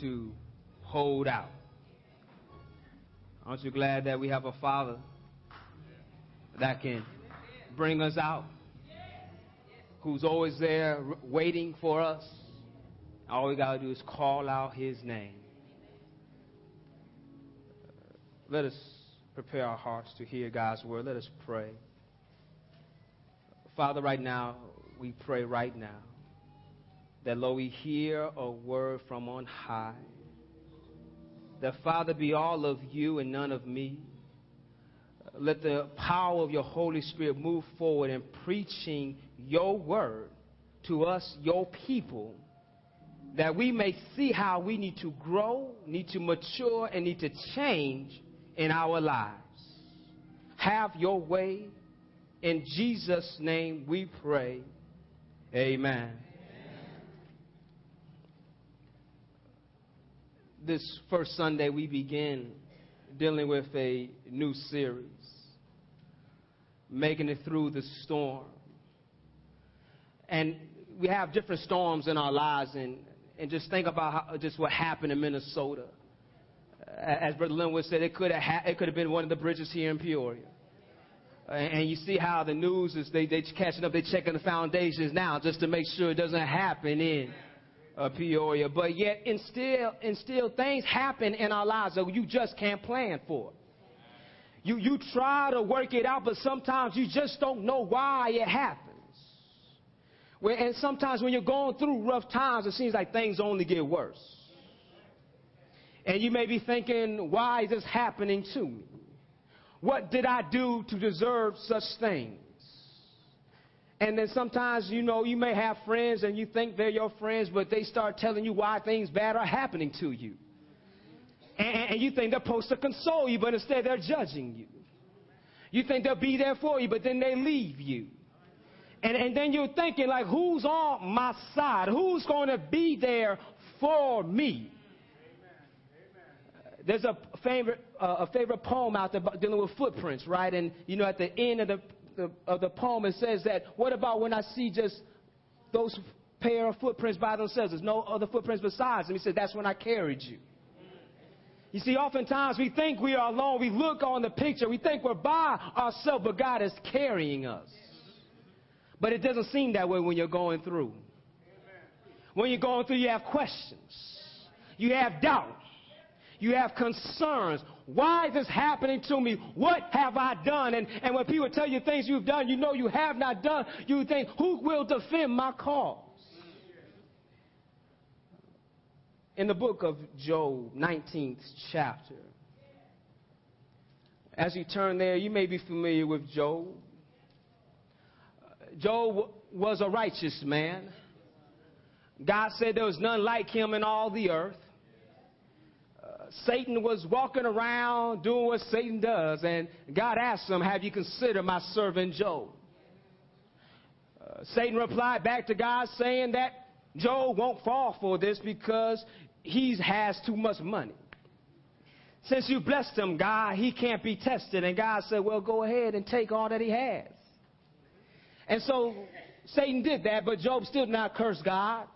to hold out. Aren't you glad that we have a Father that can bring us out? Who's always there waiting for us? All we got to do is call out His name. Uh, let us prepare our hearts to hear God's word. Let us pray. Father, right now, we pray right now that, Lord, we hear a word from on high. That, Father, be all of you and none of me. Let the power of your Holy Spirit move forward in preaching your word to us, your people, that we may see how we need to grow, need to mature, and need to change in our lives. Have your way. In Jesus' name we pray. Amen. This first Sunday, we begin dealing with a new series, making it through the storm. And we have different storms in our lives, and, and just think about how, just what happened in Minnesota as Brother Linwood said, it could have ha- it could have been one of the bridges here in Peoria. And you see how the news is they they catching up, they checking the foundations now just to make sure it doesn't happen in uh, Peoria. But yet, and still, and still, things happen in our lives that you just can't plan for. You you try to work it out, but sometimes you just don't know why it happens. Where, and sometimes when you're going through rough times, it seems like things only get worse. And you may be thinking, why is this happening to me? What did I do to deserve such things? And then sometimes, you know, you may have friends and you think they're your friends, but they start telling you why things bad are happening to you. And, and you think they're supposed to console you, but instead they're judging you. You think they'll be there for you, but then they leave you. And, and then you're thinking, like, who's on my side? Who's going to be there for me? there's a favorite, uh, a favorite poem out there dealing with footprints, right? And, you know, at the end of the, the, of the poem, it says that, what about when I see just those pair of footprints by themselves? There's no other footprints besides them. He said, that's when I carried you. You see, oftentimes we think we are alone. We look on the picture. We think we're by ourselves, but God is carrying us. But it doesn't seem that way when you're going through. When you're going through, you have questions. You have doubt. You have concerns. Why is this happening to me? What have I done? And, and when people tell you things you've done, you know you have not done, you think, who will defend my cause? In the book of Job, 19th chapter, as you turn there, you may be familiar with Job. Job was a righteous man. God said there was none like him in all the earth. Satan was walking around doing what Satan does, and God asked him, Have you considered my servant Job? Uh, Satan replied back to God saying that Job won't fall for this because he has too much money. Since you blessed him, God, he can't be tested. And God said, Well, go ahead and take all that he has. And so Satan did that, but Job still did not curse God.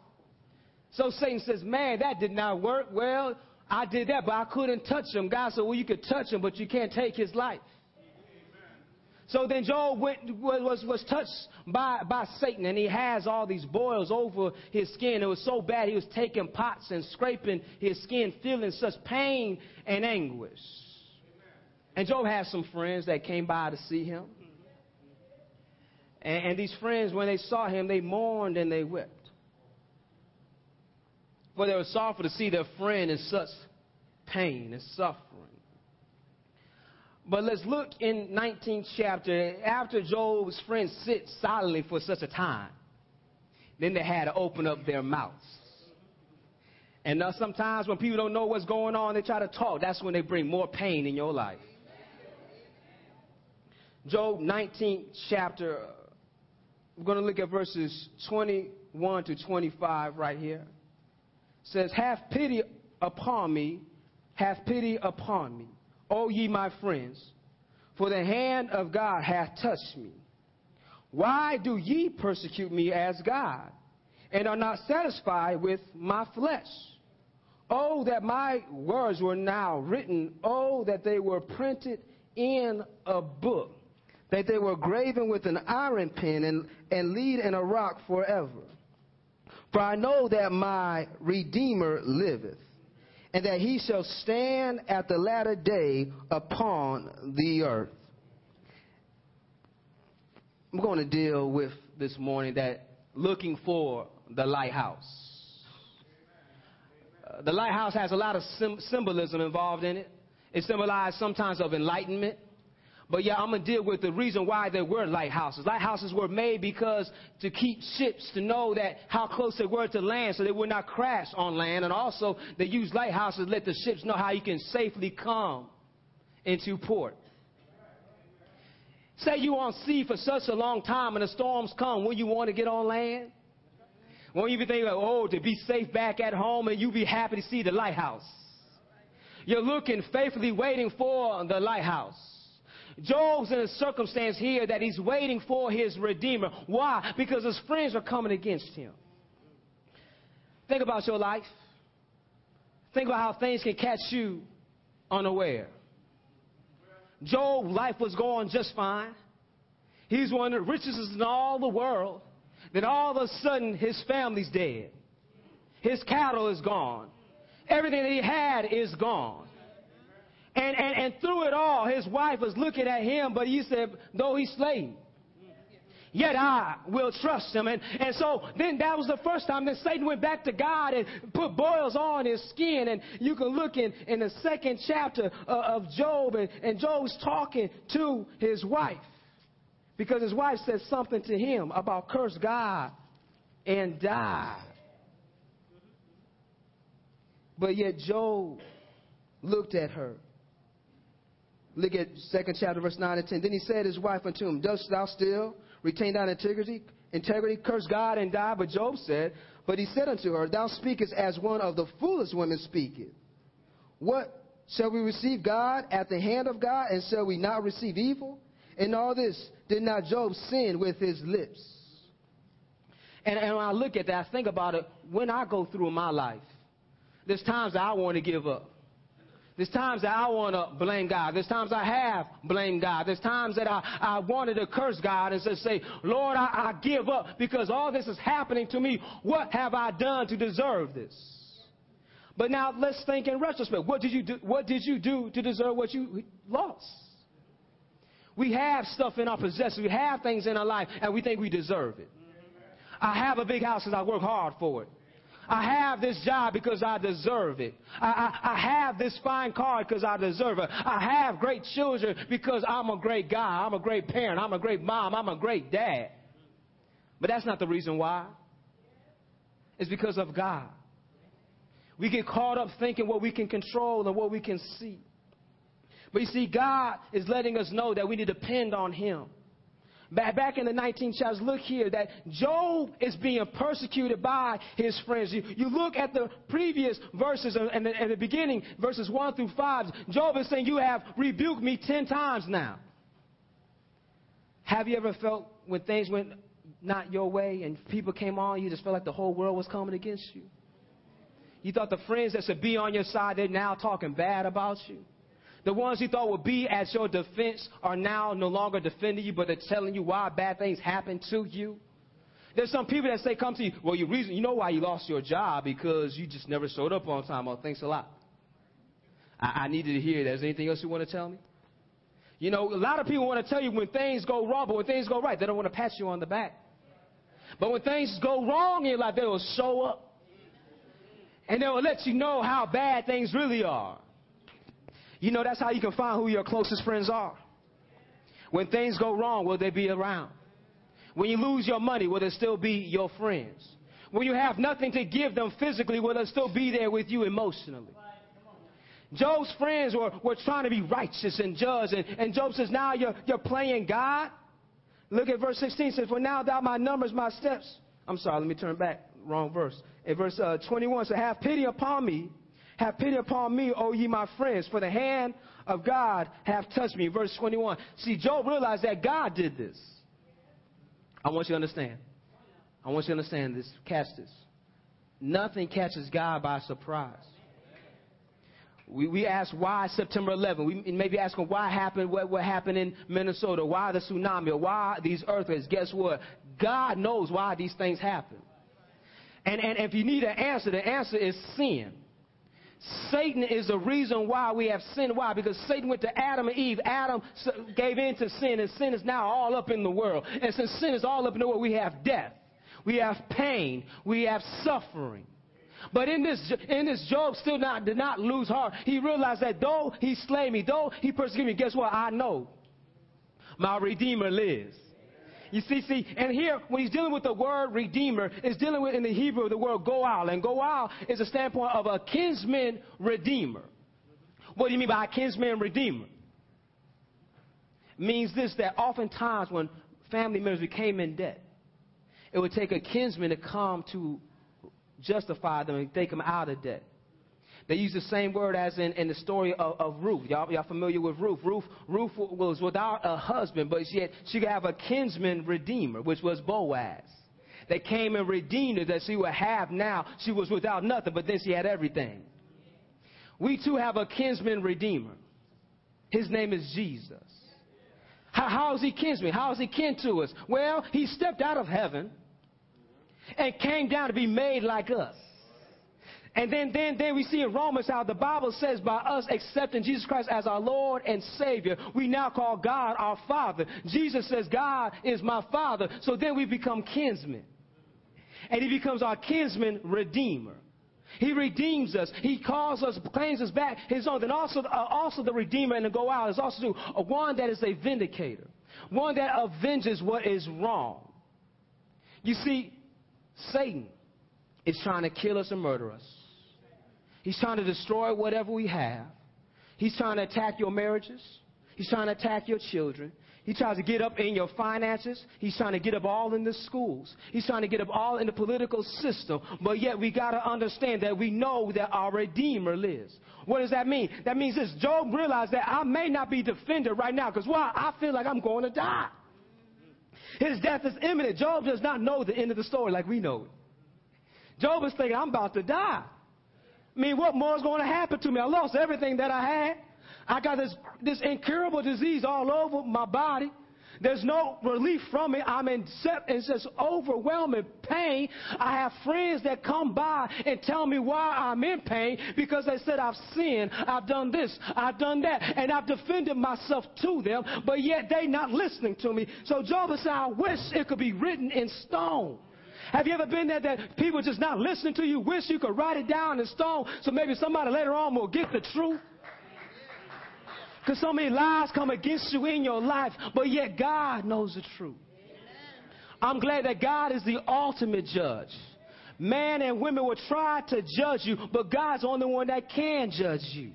So Satan says, Man, that did not work. Well, I did that, but I couldn't touch him. God said, Well, you could touch him, but you can't take his life. So then Job went, was, was touched by, by Satan, and he has all these boils over his skin. It was so bad, he was taking pots and scraping his skin, feeling such pain and anguish. And Job had some friends that came by to see him. And, and these friends, when they saw him, they mourned and they wept for they were sorrowful to see their friend in such pain and suffering. But let's look in 19th chapter. After Job's friends sit silently for such a time, then they had to open up their mouths. And now sometimes when people don't know what's going on, they try to talk. That's when they bring more pain in your life. Job 19th chapter, we're going to look at verses 21 to 25 right here says, Have pity upon me, have pity upon me, O ye my friends, for the hand of God hath touched me. Why do ye persecute me as God, and are not satisfied with my flesh? Oh, that my words were now written, oh, that they were printed in a book, that they were graven with an iron pen and, and lead in a rock forever. For I know that my Redeemer liveth, and that he shall stand at the latter day upon the earth. I'm going to deal with this morning that looking for the lighthouse. Uh, the lighthouse has a lot of symbolism involved in it. It symbolizes sometimes of enlightenment. But yeah, I'm to deal with the reason why there were lighthouses. Lighthouses were made because to keep ships to know that how close they were to land so they would not crash on land. And also they used lighthouses to let the ships know how you can safely come into port. Say you on sea for such a long time and the storms come when you want to get on land. Won't you be thinking, oh, to be safe back at home and you be happy to see the lighthouse. You're looking faithfully waiting for the lighthouse. Job's in a circumstance here that he's waiting for his Redeemer. Why? Because his friends are coming against him. Think about your life. Think about how things can catch you unaware. Job's life was going just fine. He's one of the richest in all the world. Then all of a sudden, his family's dead. His cattle is gone. Everything that he had is gone. And, and, and through it all, his wife was looking at him, but he said, though he slay me, yet I will trust him. And, and so then that was the first time that Satan went back to God and put boils on his skin. And you can look in, in the second chapter uh, of Job, and, and Job's talking to his wife. Because his wife said something to him about curse God and die. But yet Job looked at her Look at second chapter, verse 9 and 10. Then he said his wife unto him, Dost thou still retain thine integrity? Integrity, curse God and die. But Job said, But he said unto her, Thou speakest as one of the foolish women speaketh. What shall we receive God at the hand of God, and shall we not receive evil? In all this, did not Job sin with his lips? And, and when I look at that, I think about it when I go through my life. There's times I want to give up. There's times that I want to blame God. There's times I have blamed God. There's times that I, I wanted to curse God and say, Lord, I, I give up because all this is happening to me. What have I done to deserve this? But now let's think in retrospect. What did you do, what did you do to deserve what you lost? We have stuff in our possession. We have things in our life and we think we deserve it. I have a big house because I work hard for it. I have this job because I deserve it. I, I, I have this fine car because I deserve it. I have great children because I'm a great guy. I'm a great parent. I'm a great mom. I'm a great dad. But that's not the reason why. It's because of God. We get caught up thinking what we can control and what we can see. But you see, God is letting us know that we need to depend on Him. Back in the 19th chapter, look here that Job is being persecuted by his friends. You, you look at the previous verses and the, the beginning, verses 1 through 5. Job is saying, You have rebuked me 10 times now. Have you ever felt when things went not your way and people came on, you just felt like the whole world was coming against you? You thought the friends that should be on your side, they're now talking bad about you? The ones you thought would be at your defense are now no longer defending you, but they're telling you why bad things happen to you. There's some people that say, come to you, well, you reason, you know why you lost your job because you just never showed up on time. Oh, thanks a lot. I, I needed to hear that. Is there anything else you want to tell me? You know, a lot of people want to tell you when things go wrong, but when things go right, they don't want to pat you on the back. But when things go wrong in your life, they will show up. And they will let you know how bad things really are. You know, that's how you can find who your closest friends are. When things go wrong, will they be around? When you lose your money, will they still be your friends? When you have nothing to give them physically, will they still be there with you emotionally? Job's friends were, were trying to be righteous and judge, and, and Job says, Now you're, you're playing God. Look at verse 16 says, For now thou my numbers, my steps. I'm sorry, let me turn back. Wrong verse. In verse uh, 21 says, Have pity upon me have pity upon me, O ye my friends, for the hand of God hath touched me. Verse 21. See, Job realized that God did this. I want you to understand. I want you to understand this. Catch this. Nothing catches God by surprise. We, we ask why September 11. We may be asking why happened, what, what happened in Minnesota, why the tsunami, why these earthquakes. Guess what? God knows why these things happen. And, and if you need an answer, the answer is sin. Satan is the reason why we have sin. Why? Because Satan went to Adam and Eve. Adam gave in to sin, and sin is now all up in the world. And since sin is all up in the world, we have death, we have pain, we have suffering. But in this, in this, Job still not, did not lose heart. He realized that though he slay me, though he persecute me, guess what? I know my Redeemer lives. You see, see, and here, when he's dealing with the word redeemer, is dealing with in the Hebrew the word go'el. And go'el is a standpoint of a kinsman redeemer. What do you mean by a kinsman redeemer? Means this that oftentimes when family members became in debt, it would take a kinsman to come to justify them and take them out of debt. They use the same word as in, in the story of, of Ruth. Y'all, y'all familiar with Ruth? Ruth? Ruth was without a husband, but yet she could have a kinsman redeemer, which was Boaz. They came and redeemed her that she would have now. She was without nothing, but then she had everything. We too have a kinsman redeemer. His name is Jesus. How, how is he kinsman? How is he kin to us? Well, he stepped out of heaven and came down to be made like us. And then, then, then we see in Romans how the Bible says by us accepting Jesus Christ as our Lord and Savior, we now call God our Father. Jesus says, God is my Father. So then we become kinsmen. And He becomes our kinsman redeemer. He redeems us. He calls us, claims us back His own. Then also, uh, also the Redeemer and the go'el is also a one that is a vindicator, one that avenges what is wrong. You see, Satan is trying to kill us and murder us. He's trying to destroy whatever we have. He's trying to attack your marriages. He's trying to attack your children. He tries to get up in your finances. He's trying to get up all in the schools. He's trying to get up all in the political system. But yet we got to understand that we know that our Redeemer lives. What does that mean? That means this. Job realized that I may not be defended right now because why? I feel like I'm going to die. His death is imminent. Job does not know the end of the story like we know it. Job is thinking, I'm about to die. I mean, what more is going to happen to me? I lost everything that I had. I got this, this incurable disease all over my body. There's no relief from it. I'm in it's just overwhelming pain. I have friends that come by and tell me why I'm in pain because they said I've sinned, I've done this, I've done that, and I've defended myself to them, but yet they not listening to me. So Job said, I wish it could be written in stone. Have you ever been there that people just not listening to you? Wish you could write it down in stone so maybe somebody later on will get the truth? Because so many lies come against you in your life, but yet God knows the truth. I'm glad that God is the ultimate judge. Man and women will try to judge you, but God's the only one that can judge you.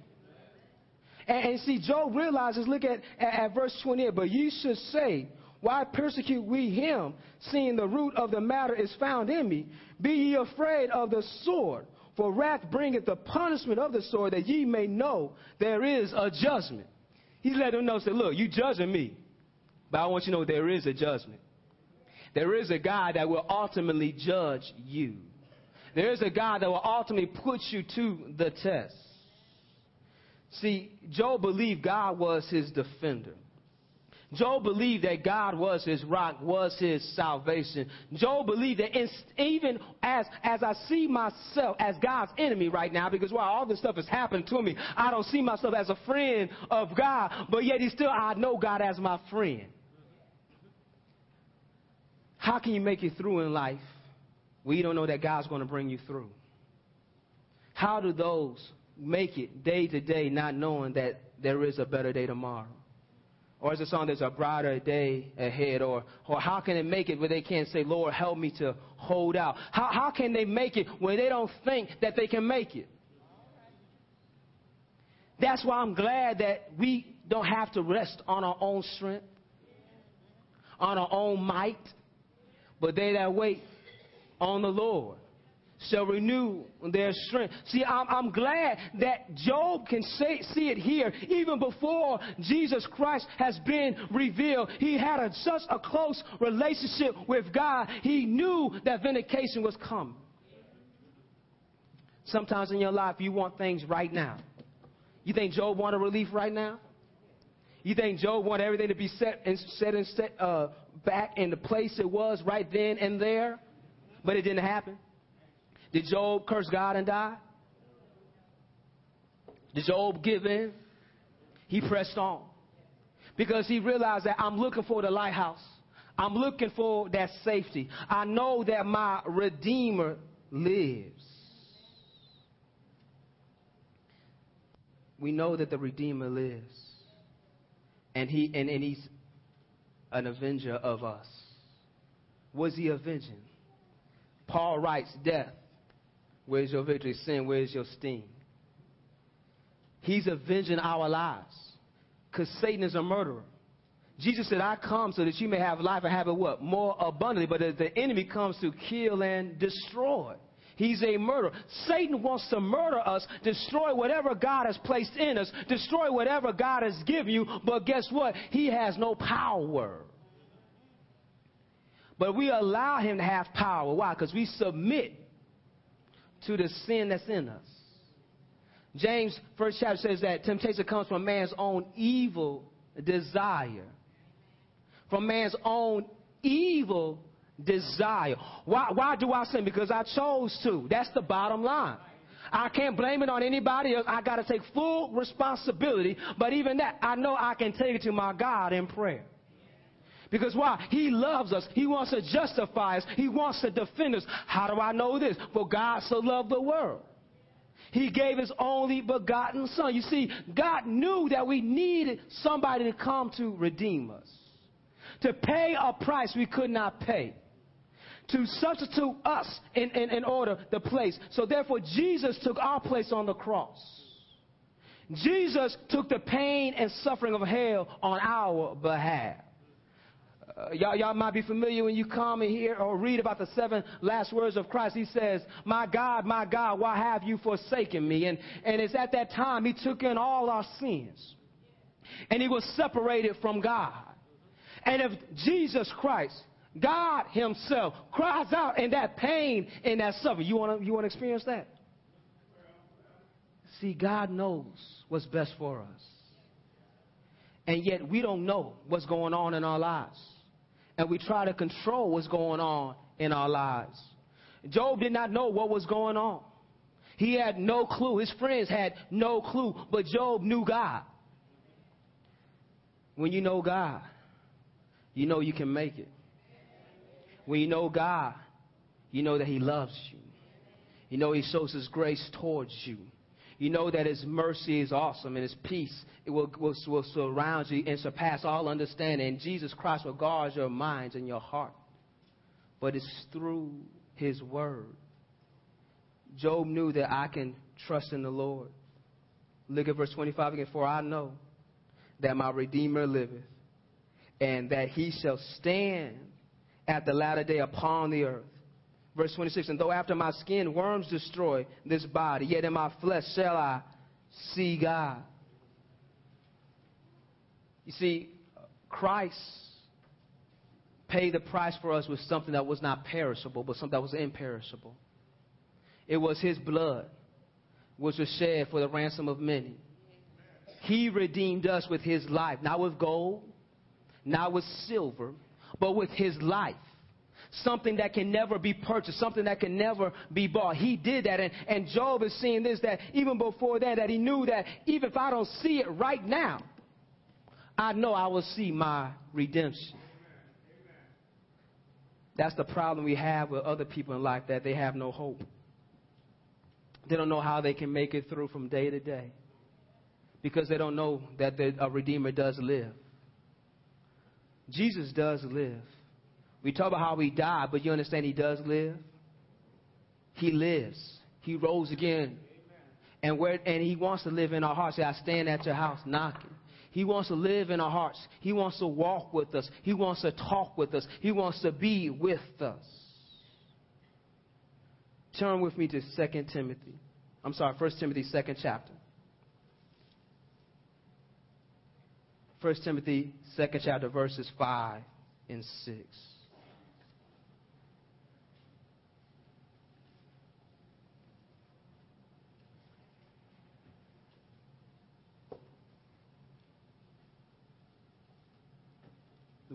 And, and see, Job realizes, look at, at, at verse 28, but ye should say, why persecute we him, seeing the root of the matter is found in me? Be ye afraid of the sword, for wrath bringeth the punishment of the sword, that ye may know there is a judgment. He's letting them know, say, look, you judging me, but I want you to know there is a judgment. There is a God that will ultimately judge you. There is a God that will ultimately put you to the test. See, Job believed God was his defender. Job believed that God was his rock, was his salvation. Job believed that even as, as I see myself as God's enemy right now, because while all this stuff has happened to me, I don't see myself as a friend of God, but yet he still, I know God as my friend. How can you make it through in life when you don't know that God's going to bring you through? How do those make it day to day not knowing that there is a better day tomorrow? Or is a song there's a brighter day ahead? Or, or how can they make it where they can't say, Lord, help me to hold out? How, how can they make it when they don't think that they can make it? That's why I'm glad that we don't have to rest on our own strength, on our own might, but they that wait on the Lord shall renew their strength. See, I'm, I'm glad that Job can say, see it here. Even before Jesus Christ has been revealed, he had a, such a close relationship with God. He knew that vindication was coming. Sometimes in your life, you want things right now. You think Job wanted relief right now? You think Job wanted everything to be set and set and set uh, back in the place it was right then and there? But it didn't happen. Did Job curse God and die? Did Job give in? He pressed on because he realized that I'm looking for the lighthouse. I'm looking for that safety. I know that my Redeemer lives. We know that the Redeemer lives. And, he, and, and he's an avenger of us. Was he avenging? Paul writes, Death, where's your victory? Sin, where's your sting? He's avenging our lives because Satan is a murderer. Jesus said, I come so that you may have life and have it what? More abundantly. But the enemy comes to kill and destroy. He's a murderer. Satan wants to murder us, destroy whatever God has placed in us, destroy whatever God has given you. But guess what? He has no power. But we allow him to have power. Why? Because we submit to the sin that's in us. James, first chapter says that temptation comes from man's own evil desire. From man's own evil desire. Why, why do I sin? Because I chose to. That's the bottom line. I can't blame it on anybody else. I got to take full responsibility. But even that, I know I can take it to my God in prayer. Because why? He loves us. He wants to justify us. He wants to defend us. How do I know this? For God so loved the world. He gave his only begotten son. You see, God knew that we needed somebody to come to redeem us. To pay a price we could not pay. To substitute us in, in, in order the place. So therefore, Jesus took our place on the cross. Jesus took the pain and suffering of hell on our behalf. Uh, y'all, y'all might be familiar when you come and hear or read about the seven last words of Christ. He says, My God, my God, why have you forsaken me? And, and it's at that time he took in all our sins. And he was separated from God. And if Jesus Christ, God himself, cries out in that pain and that suffering, you want to you wanna experience that? See, God knows what's best for us. And yet we don't know what's going on in our lives and we try to control what's going on in our lives. Job did not know what was going on. He had no clue. His friends had no clue, but Job knew God. When you know God, you know you can make it. When you know God, you know that He loves you. You know He shows His grace towards you. You know that His mercy is awesome and His peace it will, will, will surround you and surpass all understanding. And Jesus Christ will guard your minds and your heart. But it's through His Word. Job knew that I can trust in the Lord. Look at verse 25 again. For I know that my Redeemer liveth, and that he shall stand at the latter day upon the earth. Verse 26, and though after my skin worms destroy this body, yet in my flesh shall I see God. You see, Christ paid the price for us with something that was not perishable, but something that was imperishable. It was his blood, which was shed for the ransom of many. He redeemed us with his life, not with gold, not with silver, but with his life something that can never be purchased, something that can never be bought. He did that. And, and Job is seeing this that even before that, that he knew that even if I don't see it right now, I know I will see my redemption. That's the problem we have with other people in life that they have no hope. They don't know how they can make it through from day to day because they don't know that a Redeemer does live. Jesus does live. We talk about how he died, but you understand he does live? He lives. He rose again. And where and he wants to live in our hearts. Say, I stand at your house knocking. He wants to live in our hearts. He wants to walk with us. He wants to talk with us. He wants to be with us. Turn with me to 2 Timothy. I'm sorry, 1 Timothy, second chapter. 1 Timothy, second chapter, verses 5 and 6.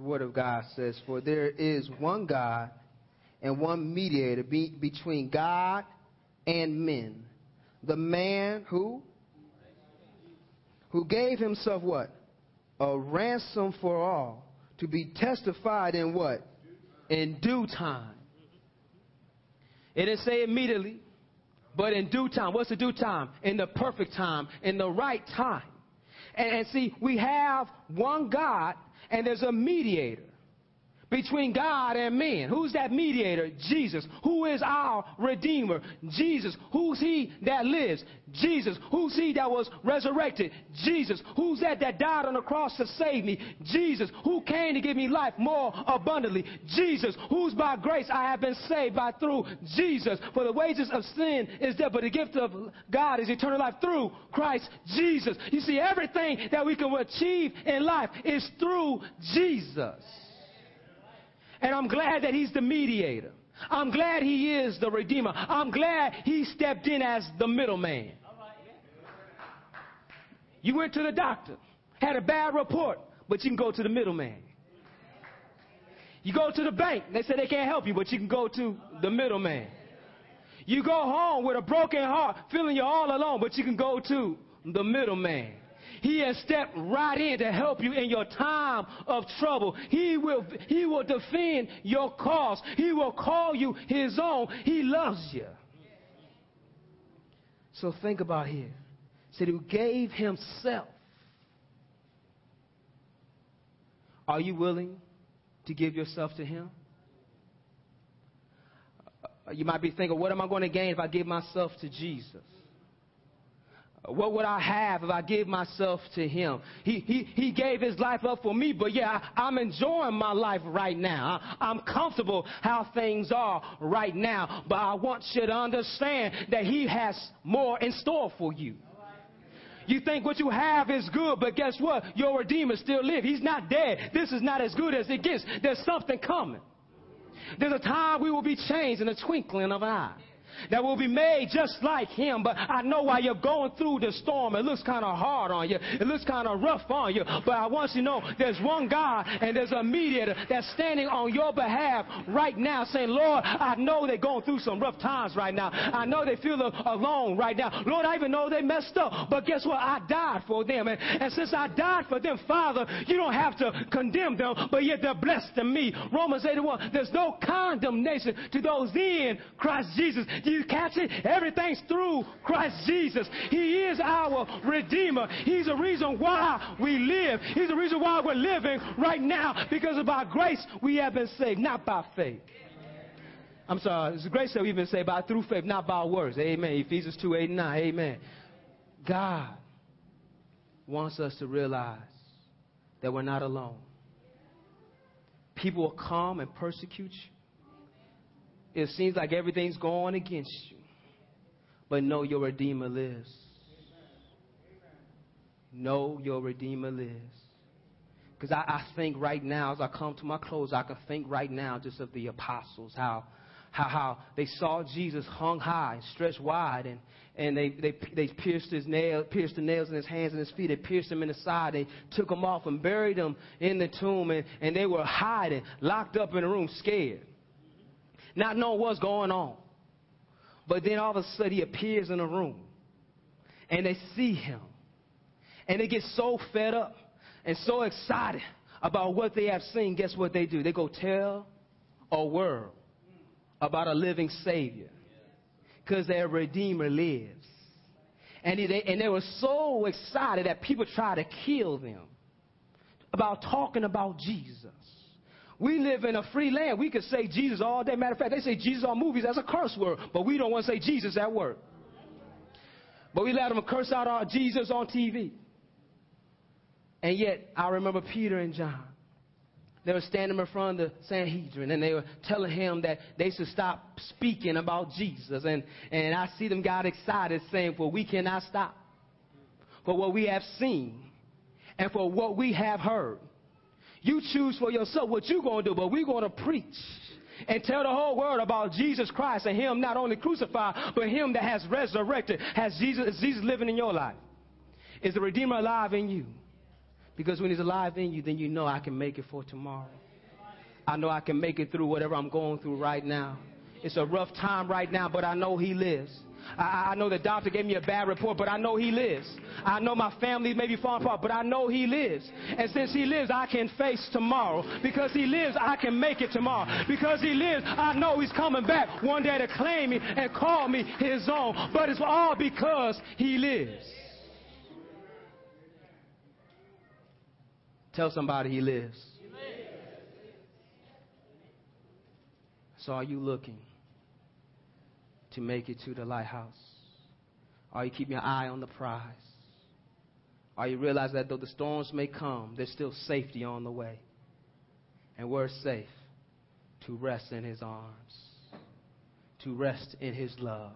The Word of God says, For there is one God and one mediator be- between God and men. The man who? Who gave himself what? A ransom for all. To be testified in what? In due time. It didn't say immediately, but in due time. What's the due time? In the perfect time, in the right time. And, and see, we have one God and there's a mediator between God and men. Who's that mediator? Jesus. Who is our Redeemer? Jesus. Who's he that lives? Jesus. Who's he that was resurrected? Jesus. Who's that that died on the cross to save me? Jesus. Who came to give me life more abundantly? Jesus. Who's by grace I have been saved by through Jesus. For the wages of sin is death, but the gift of God is eternal life through Christ Jesus. You see, everything that we can achieve in life is through Jesus. And I'm glad that he's the mediator. I'm glad he is the redeemer. I'm glad he stepped in as the middleman. You went to the doctor, had a bad report, but you can go to the middleman. You go to the bank, they say they can't help you, but you can go to the middleman. You go home with a broken heart, feeling you're all alone, but you can go to the middleman. He has stepped right in to help you in your time of trouble. He will, he will defend your cause. He will call you his own. He loves you. So think about here. Said he gave himself. Are you willing to give yourself to him? Uh, you might be thinking, what am I going to gain if I give myself to Jesus? What would I have if I gave myself to him? He, he, he gave his life up for me, but yeah, I, am enjoying my life right now. I, I'm comfortable how things are right now, but I want you to understand that he has more in store for you. You think what you have is good, but guess what? Your Redeemer still lives. He's not dead. This is not as good as it gets. There's something coming. There's a time we will be changed in a twinkling of an eye that will be made just like him. But I know while you're going through the storm, it looks kind of hard on you. It looks kind of rough on you. But I want you to know there's one God and there's a mediator that's standing on your behalf right now saying, Lord, I know they're going through some rough times right now. I know they feel alone right now. Lord, I even know they messed up. But guess what? I died for them. And, and since I died for them, Father, you don't have to condemn them, but yet they're blessed in me. Romans 81, there's no condemnation to those in Christ Jesus. You catch it? Everything's through Christ Jesus. He is our Redeemer. He's the reason why we live. He's the reason why we're living right now. Because of our grace, we have been saved, not by faith. I'm sorry, it's grace that we've been saved by through faith, not by words. Amen. Ephesians 2 8 9. Amen. God wants us to realize that we're not alone. People will come and persecute you it seems like everything's going against you. But know your Redeemer lives. Know your Redeemer lives. Because I, I, think right now, as I come to my close, I can think right now just of the apostles, how, how, how they saw Jesus hung high, stretched wide, and, and they, they, they pierced, his nail, pierced the nails in his hands and his feet. They pierced him in the side. They took him off and buried him in the tomb, and, and they were hiding, locked up in a room, scared not knowing what's going on. But then all of a sudden he appears in a room and they see him and they get so fed up and so excited about what they have seen. Guess what they do? They go tell a world about a living Savior because their Redeemer lives. And they, and they were so excited that people tried to kill them about talking about Jesus. We live in a free land. We could say Jesus all day. Matter of fact, they say Jesus on movies as a curse word, but we don't want to say Jesus at work. But we let them curse out our Jesus on TV. And yet, I remember Peter and John. They were standing in front of the Sanhedrin and they were telling him that they should stop speaking about Jesus. And, and I see them got excited saying, For we cannot stop. For what we have seen and for what we have heard. You choose for yourself what you're going to do, but we're going to preach and tell the whole world about Jesus Christ and Him not only crucified, but Him that has resurrected. Has Jesus, is Jesus living in your life? Is the Redeemer alive in you? Because when He's alive in you, then you know I can make it for tomorrow. I know I can make it through whatever I'm going through right now. It's a rough time right now, but I know He lives. I, I, know the doctor gave me a bad report, but I know He lives. I know my family may be falling apart, but I know He lives. And since He lives, I can face tomorrow. Because He lives, I can make it tomorrow. Because He lives, I know He's coming back one day to claim me and call me His own. But it's all because He lives. Tell somebody He lives. So are you looking? To make it to the lighthouse? Are you keeping your eye on the prize? Are you realize that though the storms may come, there's still safety on the way? And we're safe to rest in his arms, to rest in his love,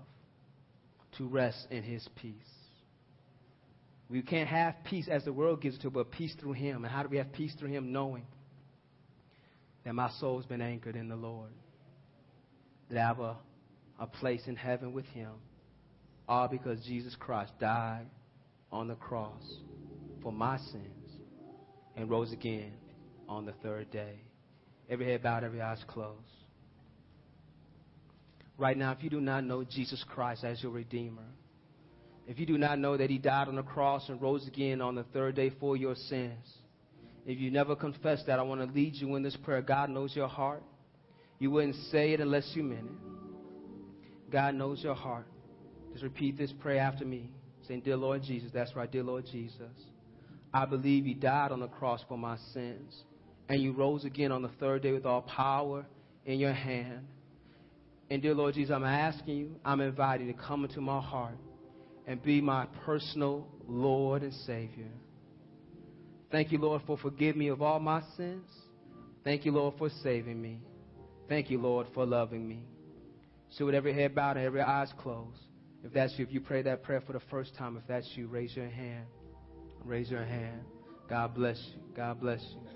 to rest in his peace. We can't have peace as the world gives it to, but peace through him. And how do we have peace through him? Knowing that my soul's been anchored in the Lord. That I have a a place in heaven with him, all because Jesus Christ died on the cross for my sins and rose again on the third day. Every head bowed, every eyes closed. Right now, if you do not know Jesus Christ as your Redeemer, if you do not know that He died on the cross and rose again on the third day for your sins, if you never confess that, I want to lead you in this prayer. God knows your heart. You wouldn't say it unless you meant it. God knows your heart. Just repeat this prayer after me, saying, Dear Lord Jesus, that's right, dear Lord Jesus. I believe you died on the cross for my sins, and you rose again on the third day with all power in your hand. And dear Lord Jesus, I'm asking you, I'm inviting you to come into my heart and be my personal Lord and Savior. Thank you, Lord, for forgiving me of all my sins. Thank you, Lord, for saving me. Thank you, Lord, for loving me. So with every head bowed and every eyes closed, if that's you, if you pray that prayer for the first time, if that's you, raise your hand. Raise your hand. God bless you. God bless you.